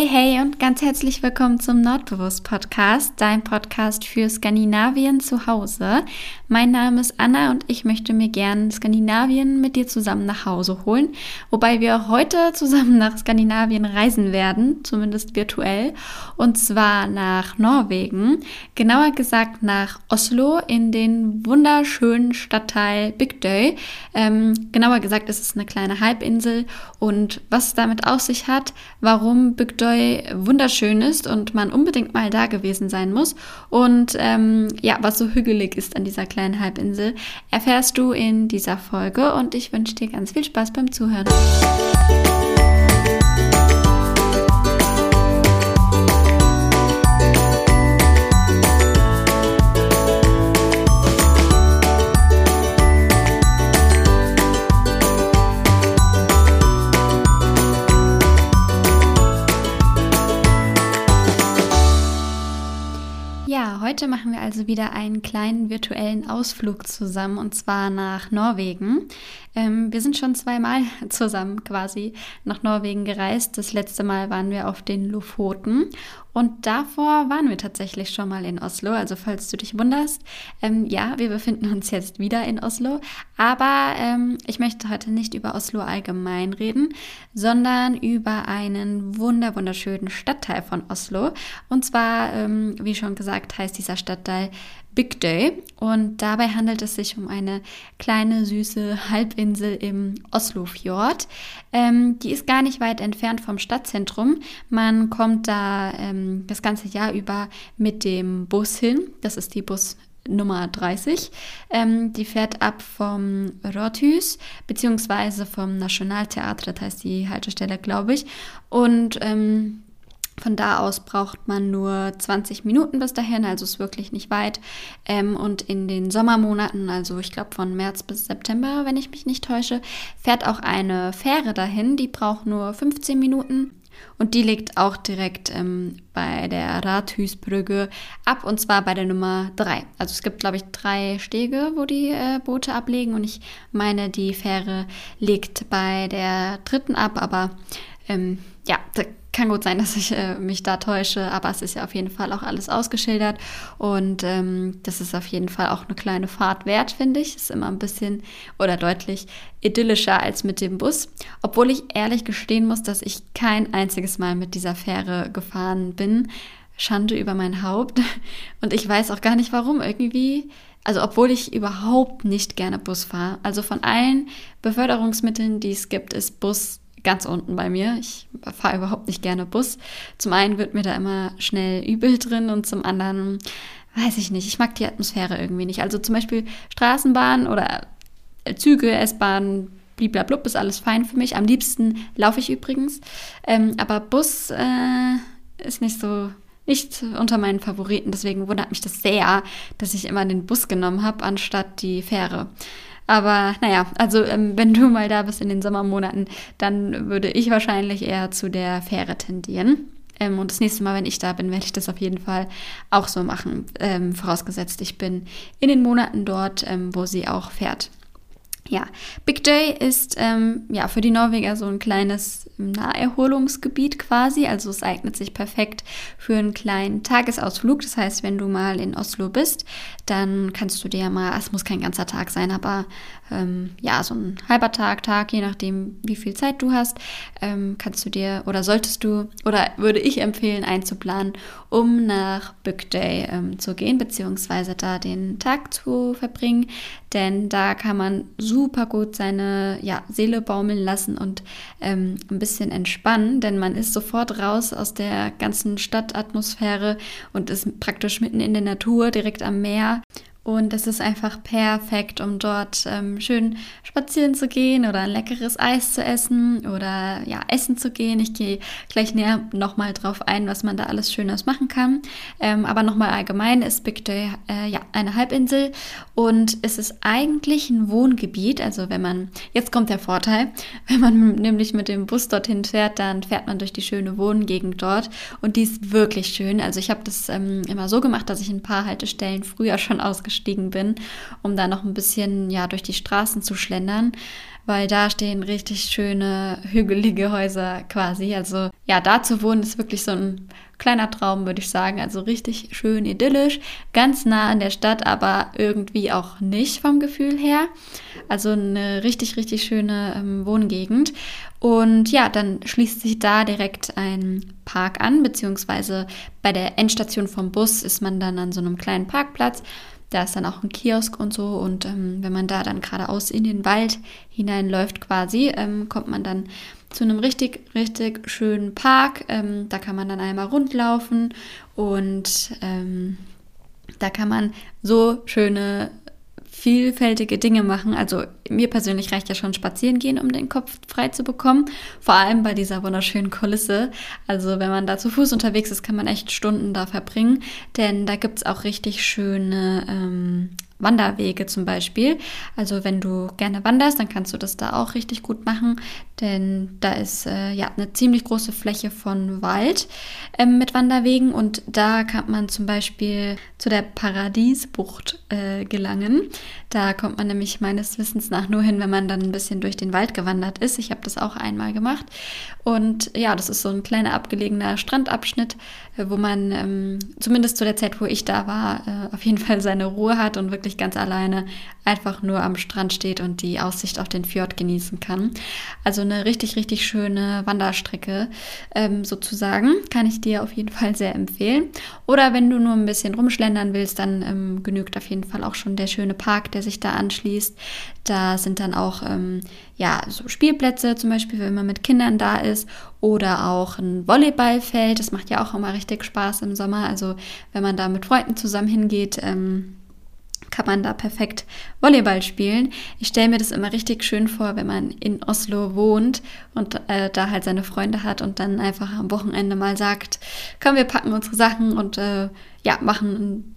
Hey, hey und ganz herzlich willkommen zum Nordbewusst Podcast, dein Podcast für Skandinavien zu Hause. Mein Name ist Anna und ich möchte mir gern Skandinavien mit dir zusammen nach Hause holen, wobei wir heute zusammen nach Skandinavien reisen werden, zumindest virtuell, und zwar nach Norwegen, genauer gesagt nach Oslo in den wunderschönen Stadtteil Bygdøy. Ähm, genauer gesagt ist es eine kleine Halbinsel und was es damit auf sich hat, warum Bygdøy Bygdøy wunderschön ist und man unbedingt mal da gewesen sein muss. Und ähm, ja, was so hügelig ist an dieser kleinen Halbinsel, erfährst du in dieser Folge und ich wünsche dir ganz viel Spaß beim Zuhören. Heute machen wir also wieder einen kleinen virtuellen Ausflug zusammen und zwar nach Norwegen. Ähm, wir sind schon zweimal zusammen quasi nach Norwegen gereist. Das letzte Mal waren wir auf den Lofoten und davor waren wir tatsächlich schon mal in Oslo. Also falls du dich wunderst, ähm, ja, wir befinden uns jetzt wieder in Oslo. Aber ähm, ich möchte heute nicht über Oslo allgemein reden, sondern über einen wunder wunderschönen Stadtteil von Oslo. Und zwar, ähm, wie schon gesagt, heißt dieser Stadtteil Big Day und dabei handelt es sich um eine kleine süße Halbinsel im Oslofjord. Ähm, die ist gar nicht weit entfernt vom Stadtzentrum. Man kommt da ähm, das ganze Jahr über mit dem Bus hin. Das ist die Bus Nummer 30. Ähm, die fährt ab vom Rothus beziehungsweise vom Nationaltheater, das heißt die Haltestelle, glaube ich. Und ähm, von da aus braucht man nur 20 Minuten bis dahin, also ist wirklich nicht weit. Ähm, und in den Sommermonaten, also ich glaube von März bis September, wenn ich mich nicht täusche, fährt auch eine Fähre dahin. Die braucht nur 15 Minuten. Und die liegt auch direkt ähm, bei der Rathusbrücke ab und zwar bei der Nummer 3. Also es gibt, glaube ich, drei Stege, wo die äh, Boote ablegen und ich meine, die Fähre liegt bei der dritten ab, aber ähm, ja, kann gut sein, dass ich äh, mich da täusche, aber es ist ja auf jeden Fall auch alles ausgeschildert und ähm, das ist auf jeden Fall auch eine kleine Fahrt wert, finde ich. Ist immer ein bisschen oder deutlich idyllischer als mit dem Bus, obwohl ich ehrlich gestehen muss, dass ich kein einziges Mal mit dieser Fähre gefahren bin. Schande über mein Haupt und ich weiß auch gar nicht warum. Irgendwie also obwohl ich überhaupt nicht gerne Bus fahre. Also von allen Beförderungsmitteln, die es gibt, ist Bus ganz unten bei mir. Ich fahre überhaupt nicht gerne Bus. Zum einen wird mir da immer schnell übel drin und zum anderen weiß ich nicht. Ich mag die Atmosphäre irgendwie nicht. Also zum Beispiel Straßenbahn oder Züge, S-Bahn, bliblablub ist alles fein für mich. Am liebsten laufe ich übrigens. Ähm, aber Bus äh, ist nicht so nicht unter meinen Favoriten. Deswegen wundert mich das sehr, dass ich immer den Bus genommen habe, anstatt die Fähre. Aber naja, also ähm, wenn du mal da bist in den Sommermonaten, dann würde ich wahrscheinlich eher zu der Fähre tendieren. Ähm, und das nächste Mal, wenn ich da bin, werde ich das auf jeden Fall auch so machen. Ähm, vorausgesetzt, ich bin in den Monaten dort, ähm, wo sie auch fährt. Ja, Big Day ist ähm, ja für die Norweger so ein kleines Naherholungsgebiet quasi. Also es eignet sich perfekt für einen kleinen Tagesausflug. Das heißt, wenn du mal in Oslo bist, dann kannst du dir mal, es muss kein ganzer Tag sein, aber ähm, ja, so ein halber Tag, Tag, je nachdem, wie viel Zeit du hast, ähm, kannst du dir oder solltest du oder würde ich empfehlen, einzuplanen, um nach Big Day ähm, zu gehen, beziehungsweise da den Tag zu verbringen. Denn da kann man super super gut seine ja, Seele baumeln lassen und ähm, ein bisschen entspannen, denn man ist sofort raus aus der ganzen Stadtatmosphäre und ist praktisch mitten in der Natur, direkt am Meer. Und es ist einfach perfekt, um dort ähm, schön spazieren zu gehen oder ein leckeres Eis zu essen oder ja, essen zu gehen. Ich gehe gleich näher nochmal drauf ein, was man da alles Schönes machen kann. Ähm, aber nochmal allgemein ist Big Day äh, ja, eine Halbinsel und es ist eigentlich ein Wohngebiet. Also wenn man, jetzt kommt der Vorteil, wenn man nämlich mit dem Bus dorthin fährt, dann fährt man durch die schöne Wohngegend dort und die ist wirklich schön. Also ich habe das ähm, immer so gemacht, dass ich ein paar Haltestellen früher schon ausgeschrieben gestiegen bin, um da noch ein bisschen ja durch die Straßen zu schlendern, weil da stehen richtig schöne hügelige Häuser quasi. Also ja, da zu wohnen ist wirklich so ein kleiner Traum, würde ich sagen. Also richtig schön idyllisch, ganz nah an der Stadt, aber irgendwie auch nicht vom Gefühl her. Also eine richtig, richtig schöne ähm, Wohngegend. Und ja, dann schließt sich da direkt ein Park an, beziehungsweise bei der Endstation vom Bus ist man dann an so einem kleinen Parkplatz. Da ist dann auch ein Kiosk und so. Und ähm, wenn man da dann geradeaus in den Wald hineinläuft quasi, ähm, kommt man dann zu einem richtig, richtig schönen Park. Ähm, da kann man dann einmal rundlaufen und ähm, da kann man so schöne vielfältige Dinge machen. Also mir persönlich reicht ja schon spazieren gehen, um den Kopf frei zu bekommen. Vor allem bei dieser wunderschönen Kulisse. Also wenn man da zu Fuß unterwegs ist, kann man echt Stunden da verbringen. Denn da gibt es auch richtig schöne ähm, Wanderwege zum Beispiel. Also wenn du gerne wanderst, dann kannst du das da auch richtig gut machen, denn da ist äh, ja eine ziemlich große Fläche von Wald ähm, mit Wanderwegen und da kann man zum Beispiel zu der Paradiesbucht äh, gelangen. Da kommt man nämlich meines Wissens nach nur hin, wenn man dann ein bisschen durch den Wald gewandert ist. Ich habe das auch einmal gemacht und ja, das ist so ein kleiner abgelegener Strandabschnitt, äh, wo man ähm, zumindest zu der Zeit, wo ich da war, äh, auf jeden Fall seine Ruhe hat und wirklich ganz alleine einfach nur am Strand steht und die Aussicht auf den Fjord genießen kann. Also eine richtig, richtig schöne Wanderstrecke ähm, sozusagen. Kann ich dir auf jeden Fall sehr empfehlen. Oder wenn du nur ein bisschen rumschlendern willst, dann ähm, genügt auf jeden Fall auch schon der schöne Park, der sich da anschließt. Da sind dann auch ähm, ja, so Spielplätze, zum Beispiel, wenn man mit Kindern da ist, oder auch ein Volleyballfeld. Das macht ja auch immer richtig Spaß im Sommer. Also wenn man da mit Freunden zusammen hingeht, ähm, kann man da perfekt Volleyball spielen. Ich stelle mir das immer richtig schön vor, wenn man in Oslo wohnt und äh, da halt seine Freunde hat und dann einfach am Wochenende mal sagt, komm, wir packen unsere Sachen und äh, ja, machen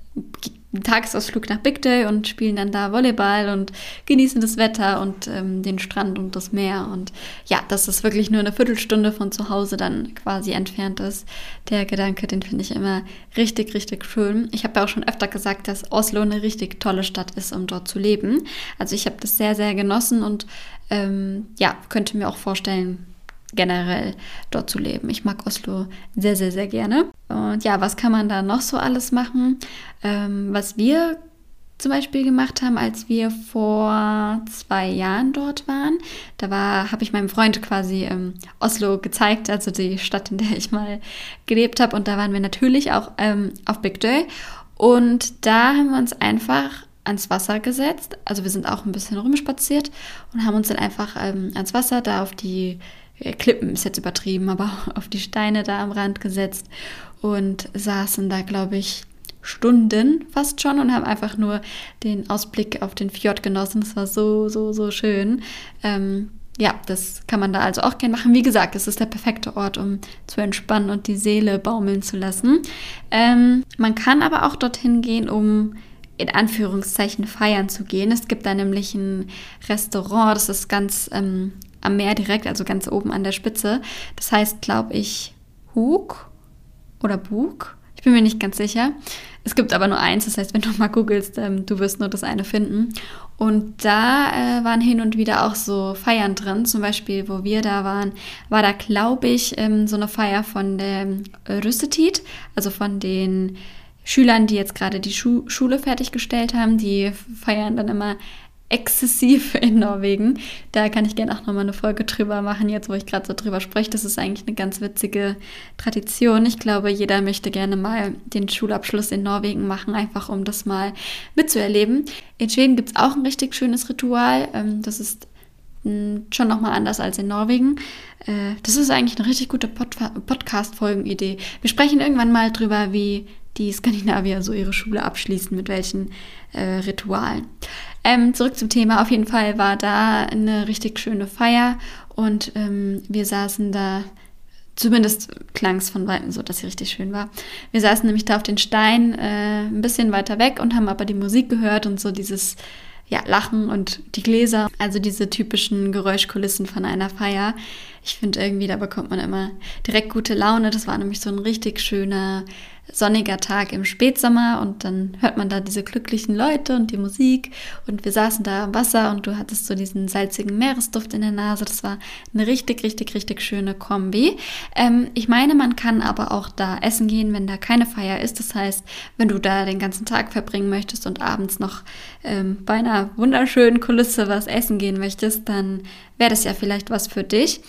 einen Tagesausflug nach Big Day und spielen dann da Volleyball und genießen das Wetter und ähm, den Strand und das Meer. Und ja, dass das wirklich nur eine Viertelstunde von zu Hause dann quasi entfernt ist. Der Gedanke, den finde ich immer richtig, richtig schön. Ich habe ja auch schon öfter gesagt, dass Oslo eine richtig tolle Stadt ist, um dort zu leben. Also ich habe das sehr, sehr genossen und ähm, ja, könnte mir auch vorstellen, generell dort zu leben. Ich mag Oslo sehr, sehr, sehr gerne. Und ja, was kann man da noch so alles machen? Ähm, was wir zum Beispiel gemacht haben, als wir vor zwei Jahren dort waren. Da war, habe ich meinem Freund quasi ähm, Oslo gezeigt, also die Stadt, in der ich mal gelebt habe. Und da waren wir natürlich auch ähm, auf Big Day. Und da haben wir uns einfach ans Wasser gesetzt. Also wir sind auch ein bisschen rumspaziert und haben uns dann einfach ähm, ans Wasser da auf die Klippen ist jetzt übertrieben, aber auf die Steine da am Rand gesetzt und saßen da, glaube ich, Stunden fast schon und haben einfach nur den Ausblick auf den Fjord genossen. Es war so, so, so schön. Ähm, ja, das kann man da also auch gerne machen. Wie gesagt, es ist der perfekte Ort, um zu entspannen und die Seele baumeln zu lassen. Ähm, man kann aber auch dorthin gehen, um in Anführungszeichen feiern zu gehen. Es gibt da nämlich ein Restaurant, das ist ganz ähm, am Meer direkt, also ganz oben an der Spitze. Das heißt, glaube ich, Hug oder Bug. Ich bin mir nicht ganz sicher. Es gibt aber nur eins, das heißt, wenn du mal googelst, ähm, du wirst nur das eine finden. Und da äh, waren hin und wieder auch so Feiern drin. Zum Beispiel, wo wir da waren, war da, glaube ich, ähm, so eine Feier von der Rüssetit, also von den Schülern, die jetzt gerade die Schu Schule fertiggestellt haben. Die feiern dann immer exzessiv in Norwegen. Da kann ich gerne auch nochmal eine Folge drüber machen, jetzt wo ich gerade so drüber spreche. Das ist eigentlich eine ganz witzige Tradition. Ich glaube, jeder möchte gerne mal den Schulabschluss in Norwegen machen, einfach um das mal mitzuerleben. In Schweden gibt es auch ein richtig schönes Ritual. Ähm, das ist hm, schon nochmal anders als in Norwegen. Äh, das ist eigentlich eine richtig gute Podcast-Folgenidee. Wir sprechen irgendwann mal drüber, wie die Skandinavier so ihre Schule abschließen, mit welchen äh, Ritualen. Ähm, zurück zum Thema. Auf jeden Fall war da eine richtig schöne Feier und ähm, wir saßen da, zumindest klang es von Weitem so, dass sie richtig schön war. Wir saßen nämlich da auf den Stein äh, ein bisschen weiter weg und haben aber die Musik gehört und so dieses ja, Lachen und die Gläser, also diese typischen Geräuschkulissen von einer Feier. Ich finde irgendwie, da bekommt man immer direkt gute Laune. Das war nämlich so ein richtig schöner sonniger Tag im Spätsommer und dann hört man da diese glücklichen Leute und die Musik und wir saßen da am Wasser und du hattest so diesen salzigen Meeresduft in der Nase. Das war eine richtig, richtig, richtig schöne Kombi. Ähm, ich meine, man kann aber auch da essen gehen, wenn da keine Feier ist. Das heißt, wenn du da den ganzen Tag verbringen möchtest und abends noch ähm, bei einer wunderschönen Kulisse was essen gehen möchtest, dann wäre das ja vielleicht was für dich.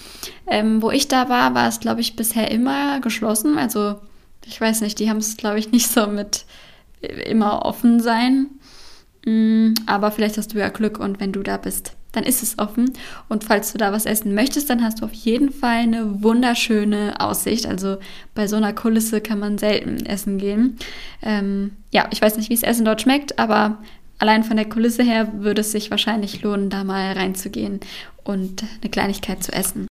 Ähm, wo ich da war, war es, glaube ich, bisher immer geschlossen. Also ich weiß nicht, die haben es, glaube ich, nicht so mit immer offen sein. Mm, aber vielleicht hast du ja Glück und wenn du da bist, dann ist es offen. Und falls du da was essen möchtest, dann hast du auf jeden Fall eine wunderschöne Aussicht. Also bei so einer Kulisse kann man selten essen gehen. Ähm, ja, ich weiß nicht, wie das Essen dort schmeckt, aber allein von der Kulisse her würde es sich wahrscheinlich lohnen, da mal reinzugehen und eine Kleinigkeit zu essen.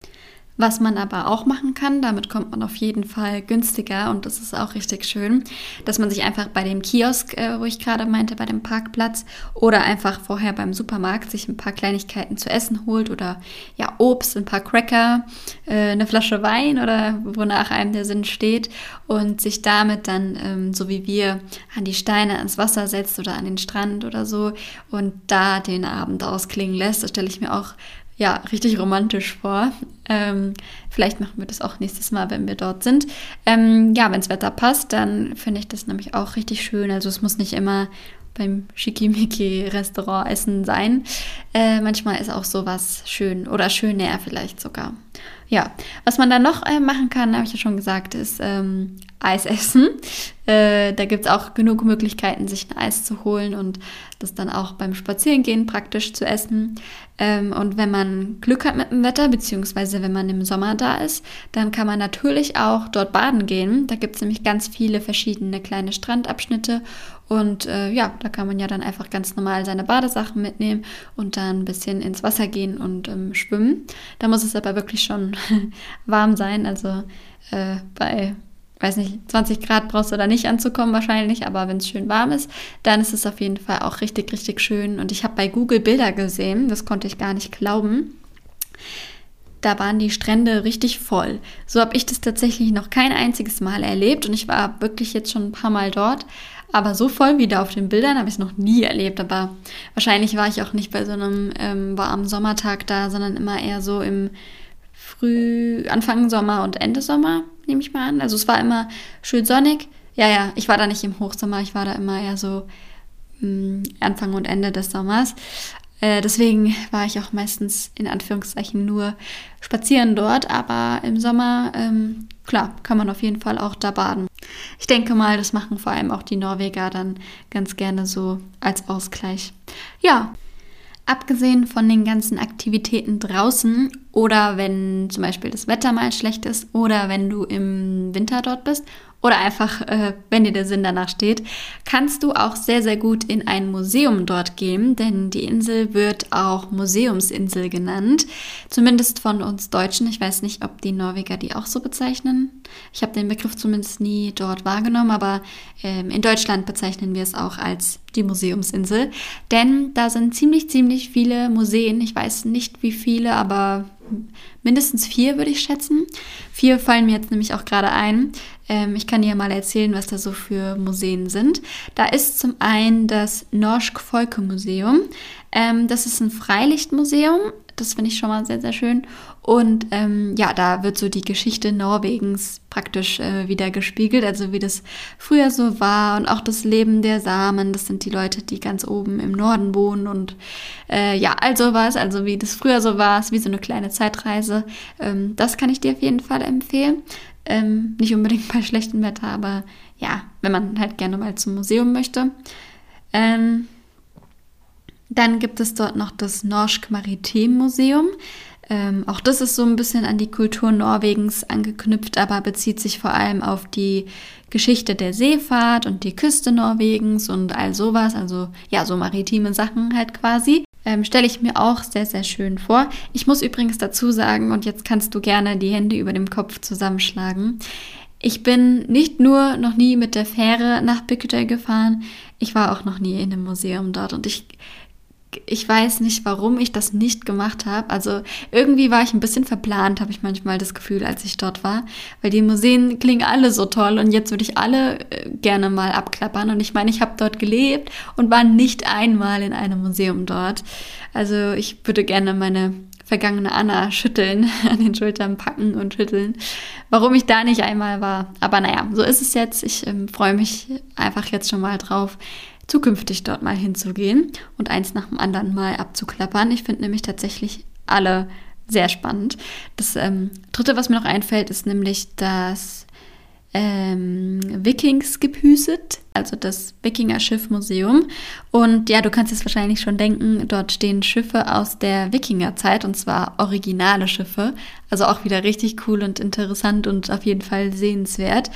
Was man aber auch machen kann, damit kommt man auf jeden Fall günstiger und das ist auch richtig schön, dass man sich einfach bei dem Kiosk, äh, wo ich gerade meinte, bei dem Parkplatz oder einfach vorher beim Supermarkt sich ein paar Kleinigkeiten zu essen holt oder ja Obst, ein paar Cracker, äh, eine Flasche Wein oder wonach einem der Sinn steht und sich damit dann, ähm, so wie wir, an die Steine, ans Wasser setzt oder an den Strand oder so und da den Abend ausklingen lässt. Das stelle ich mir auch ja, richtig romantisch vor. Ähm, vielleicht machen wir das auch nächstes Mal, wenn wir dort sind. Ähm, ja, wenn das Wetter passt, dann finde ich das nämlich auch richtig schön. Also es muss nicht immer beim Schickimicki-Restaurant essen sein. Äh, manchmal ist auch sowas schön oder schöner vielleicht sogar. Ja, was man dann noch äh, machen kann, habe ich ja schon gesagt, ist ähm, Eis essen. Äh, da gibt es auch genug Möglichkeiten, sich ein Eis zu holen und das dann auch beim Spazierengehen praktisch zu essen. Ähm, und wenn man Glück hat mit dem Wetter, beziehungsweise wenn man im Sommer da ist, dann kann man natürlich auch dort baden gehen. Da gibt es nämlich ganz viele verschiedene kleine Strandabschnitte und äh, ja, da kann man ja dann einfach ganz normal seine Badesachen mitnehmen und dann ein bisschen ins Wasser gehen und ähm, schwimmen. Da muss es aber wirklich schon warm sein. Also äh, bei, weiß nicht, 20 Grad brauchst du da nicht anzukommen wahrscheinlich, aber wenn es schön warm ist, dann ist es auf jeden Fall auch richtig, richtig schön. Und ich habe bei Google Bilder gesehen, das konnte ich gar nicht glauben da waren die Strände richtig voll. So habe ich das tatsächlich noch kein einziges Mal erlebt und ich war wirklich jetzt schon ein paar Mal dort. Aber so voll wie da auf den Bildern habe ich es noch nie erlebt. Aber wahrscheinlich war ich auch nicht bei so einem ähm, warmen Sommertag da, sondern immer eher so im Früh, Anfang Sommer und Ende Sommer, nehme ich mal an. Also es war immer schön sonnig. Ja, ja, ich war da nicht im Hochsommer, ich war da immer eher so mh, mm, Anfang und Ende des Sommers. Äh, deswegen war ich auch meistens in Anführungszeichen nur spazieren dort, aber im Sommer, ähm, klar, kann man auf jeden Fall auch da baden. Ich denke mal, das machen vor allem auch die Norweger dann ganz gerne so als Ausgleich. Ja, abgesehen von den ganzen Aktivitäten draußen oder wenn zum Beispiel das Wetter mal schlecht ist oder wenn du im Winter dort bist oder einfach, äh, wenn dir der Sinn danach steht, kannst du auch sehr, sehr gut in ein Museum dort gehen, denn die Insel wird auch Museumsinsel genannt, zumindest von uns Deutschen. Ich weiß nicht, ob die Norweger die auch so bezeichnen. Ich habe den Begriff zumindest nie dort wahrgenommen, aber ähm, in Deutschland bezeichnen wir es auch als die Museumsinsel, denn da sind ziemlich, ziemlich viele Museen. Ich weiß nicht wie viele, aber mindestens vier würde ich schätzen. Vier fallen mir jetzt nämlich auch gerade ein. Ähm, ich kann dir mal erzählen, was da so für Museen sind. Da ist zum einen das Norsk Folkemuseum. Ähm, das ist ein Freilichtmuseum. Das finde ich schon mal sehr, sehr schön. Und ähm, ja, da wird so die Geschichte Norwegens praktisch äh, wieder gespiegelt, also wie das früher so war und auch das Leben der Samen. Das sind die Leute, die ganz oben im Norden wohnen und äh, ja, also was, also wie das früher so war, ist wie so eine kleine Zeitreise. Ähm, das kann ich dir auf jeden Fall empfehlen. Ähm, nicht unbedingt bei schlechtem Wetter, aber ja, wenn man halt gerne mal zum Museum möchte. Ähm, dann gibt es dort noch das Norsk Maritim Museum. Ähm, auch das ist so ein bisschen an die Kultur Norwegens angeknüpft, aber bezieht sich vor allem auf die Geschichte der Seefahrt und die Küste Norwegens und all sowas. Also ja, so maritime Sachen halt quasi. Ähm, Stelle ich mir auch sehr, sehr schön vor. Ich muss übrigens dazu sagen, und jetzt kannst du gerne die Hände über dem Kopf zusammenschlagen. Ich bin nicht nur noch nie mit der Fähre nach Bickeday gefahren, ich war auch noch nie in einem Museum dort und ich ich weiß nicht, warum ich das nicht gemacht habe. Also irgendwie war ich ein bisschen verplant, habe ich manchmal das Gefühl, als ich dort war. Weil die Museen klingen alle so toll und jetzt würde ich alle äh, gerne mal abklappern. Und ich meine, ich habe dort gelebt und war nicht einmal in einem Museum dort. Also ich würde gerne meine vergangene Anna schütteln, an den Schultern packen und schütteln, warum ich da nicht einmal war. Aber naja, so ist es jetzt. Ich ähm, freue mich einfach jetzt schon mal drauf, zukünftig dort mal hinzugehen und eins nach dem anderen mal abzuklappern. Ich finde nämlich tatsächlich alle sehr spannend. Das ähm, dritte, was mir noch einfällt, ist nämlich das ähm, Wikingsgepüset, also das Wikinger-Schiff-Museum. Und ja, du kannst es wahrscheinlich schon denken, dort stehen Schiffe aus der Wikingerzeit und zwar originale Schiffe. Also auch wieder richtig cool und interessant und auf jeden Fall sehenswert.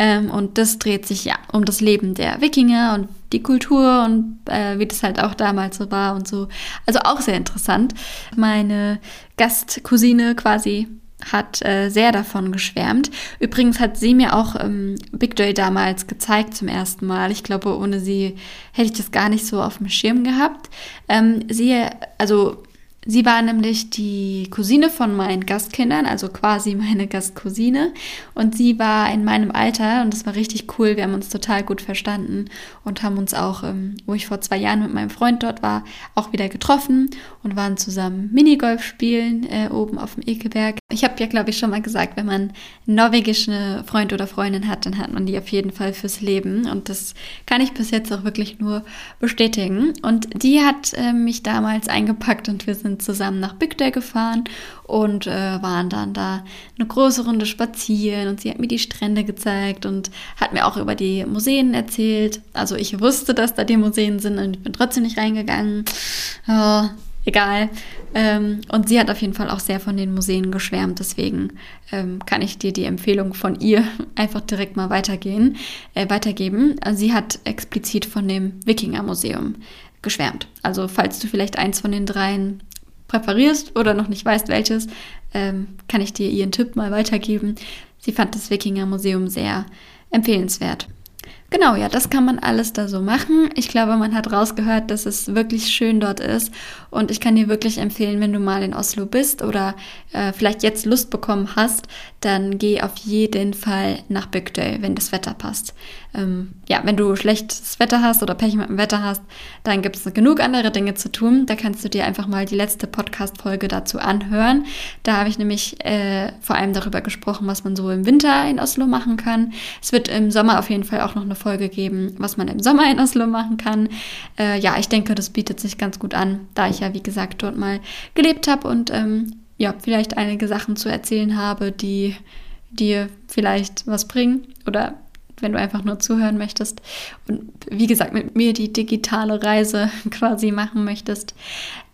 Ähm, und das dreht sich ja um das Leben der Wikinger und die Kultur und äh, wie das halt auch damals so war und so. Also auch sehr interessant. Meine Gastcousine quasi hat äh, sehr davon geschwärmt. Übrigens hat sie mir auch ähm, Big Day damals gezeigt zum ersten Mal. Ich glaube, ohne sie hätte ich das gar nicht so auf dem Schirm gehabt. Ähm, sie, also Sie war nämlich die Cousine von meinen Gastkindern, also quasi meine Gastcousine. Und sie war in meinem Alter und das war richtig cool. Wir haben uns total gut verstanden und haben uns auch, ähm, wo ich vor zwei Jahren mit meinem Freund dort war, auch wieder getroffen und waren zusammen Minigolf spielen äh, oben auf dem Ekeberg. Ich habe ja, glaube ich, schon mal gesagt, wenn man einen norwegischen Freund oder Freundin hat, dann hat man die auf jeden Fall fürs Leben. Und das kann ich bis jetzt auch wirklich nur bestätigen. Und die hat äh, mich damals eingepackt und wir sind zusammen nach Bigday gefahren und äh, waren dann da eine große Runde spazieren und sie hat mir die Strände gezeigt und hat mir auch über die Museen erzählt. Also ich wusste, dass da die Museen sind und ich bin trotzdem nicht reingegangen. Oh, egal. Ähm, und sie hat auf jeden Fall auch sehr von den Museen geschwärmt. Deswegen ähm, kann ich dir die Empfehlung von ihr einfach direkt mal weitergehen, äh, weitergeben. Also sie hat explizit von dem Wikinger-Museum geschwärmt. Also falls du vielleicht eins von den dreien präparierst oder noch nicht weißt, welches, ähm, kann ich dir ihren Tipp mal weitergeben. Sie fand das Wikinger Museum sehr empfehlenswert. Genau, ja, das kann man alles da so machen. Ich glaube, man hat rausgehört, dass es wirklich schön dort ist. Und ich kann dir wirklich empfehlen, wenn du mal in Oslo bist oder äh, vielleicht jetzt Lust bekommen hast, dann geh auf jeden Fall nach Bygdøy, wenn das Wetter passt. Ähm, ja, wenn du schlechtes Wetter hast oder Pech mit dem Wetter hast, dann gibt es genug andere Dinge zu tun. Da kannst du dir einfach mal die letzte Podcast-Folge dazu anhören. Da habe ich nämlich äh, vor allem darüber gesprochen, was man so im Winter in Oslo machen kann. Es wird im Sommer auf jeden Fall auch noch eine Folge geben, was man im Sommer in Oslo machen kann. Äh, ja, ich denke, das bietet sich ganz gut an, da ich ja, wie gesagt, dort mal gelebt habe und ähm, ja, vielleicht einige Sachen zu erzählen habe, die dir vielleicht was bringen oder wenn du einfach nur zuhören möchtest und wie gesagt mit mir die digitale Reise quasi machen möchtest,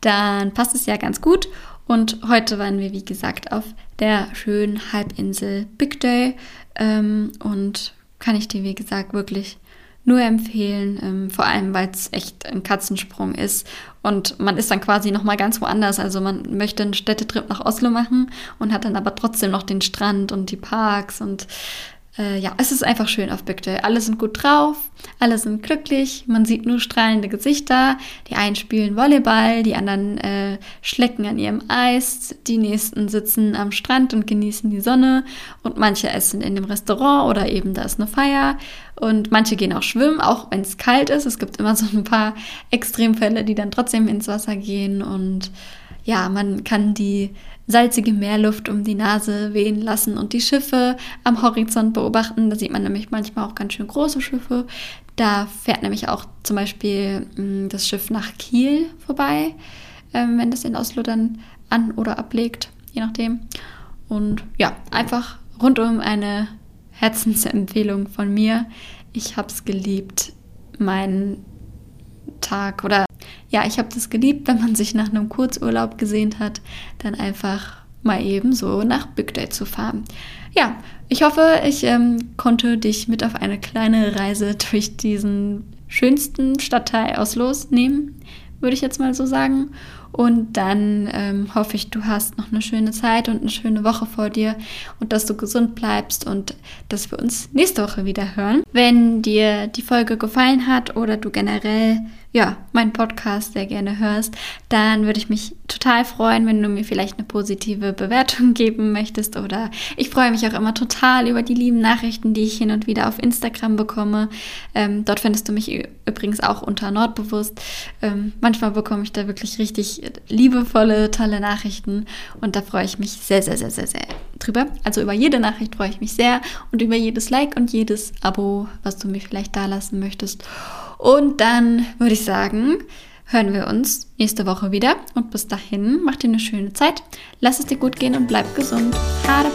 dann passt es ja ganz gut. Und heute waren wir, wie gesagt, auf der schönen Halbinsel Big Day ähm, und kann ich dir, wie gesagt, wirklich nur empfehlen, ähm, vor allem weil es echt ein Katzensprung ist und man ist dann quasi noch mal ganz woanders. Also man möchte einen Städtetrip nach Oslo machen und hat dann aber trotzdem noch den Strand und die Parks und äh, ja, es ist einfach schön auf Bygde. Alle sind gut drauf, alle sind glücklich, man sieht nur strahlende Gesichter. Die einen spielen Volleyball, die anderen äh, schlecken an ihrem Eis, die nächsten sitzen am Strand und genießen die Sonne und manche essen in dem Restaurant oder eben da ist eine Feier und manche gehen auch schwimmen, auch wenn es kalt ist. Es gibt immer so ein paar Extremfälle, die dann trotzdem ins Wasser gehen und ja, man kann die salzige Meerluft um die Nase wehen lassen und die Schiffe am Horizont beobachten. Da sieht man nämlich manchmal auch ganz schön große Schiffe. Da fährt nämlich auch zum Beispiel mh, das Schiff nach Kiel vorbei, ähm, wenn das in Oslo dann an- oder ablegt, je nachdem. Und ja, einfach rundum eine Herzensempfehlung von mir. Ich habe es geliebt, meinen Tag oder ja, ich habe das geliebt, wenn man sich nach einem Kurzurlaub gesehnt hat, dann einfach mal eben so nach Bygday zu fahren. Ja, ich hoffe, ich ähm, konnte dich mit auf eine kleine Reise durch diesen schönsten Stadtteil Oslos nehmen, würde ich jetzt mal so sagen. Und dann ähm, hoffe ich, du hast noch eine schöne Zeit und eine schöne Woche vor dir und dass du gesund bleibst und dass wir uns nächste Woche wieder hören. Wenn dir die Folge gefallen hat oder du generell ja, meinen Podcast sehr gerne hörst, dann würde ich mich total freuen, wenn du mir vielleicht eine positive Bewertung geben möchtest oder ich freue mich auch immer total über die lieben Nachrichten, die ich hin und wieder auf Instagram bekomme. Ähm, dort findest du mich übrigens auch unter Nordbewusst. Ähm, manchmal bekomme ich da wirklich richtig liebevolle, tolle Nachrichten und da freue ich mich sehr, sehr, sehr, sehr, sehr drüber. Also über jede Nachricht freue ich mich sehr und über jedes Like und jedes Abo, was du mir vielleicht da lassen möchtest. Und dann würde ich sagen, hören wir uns nächste Woche wieder. Und bis dahin, mach dir eine schöne Zeit, lass es dir gut gehen und bleib gesund. Hare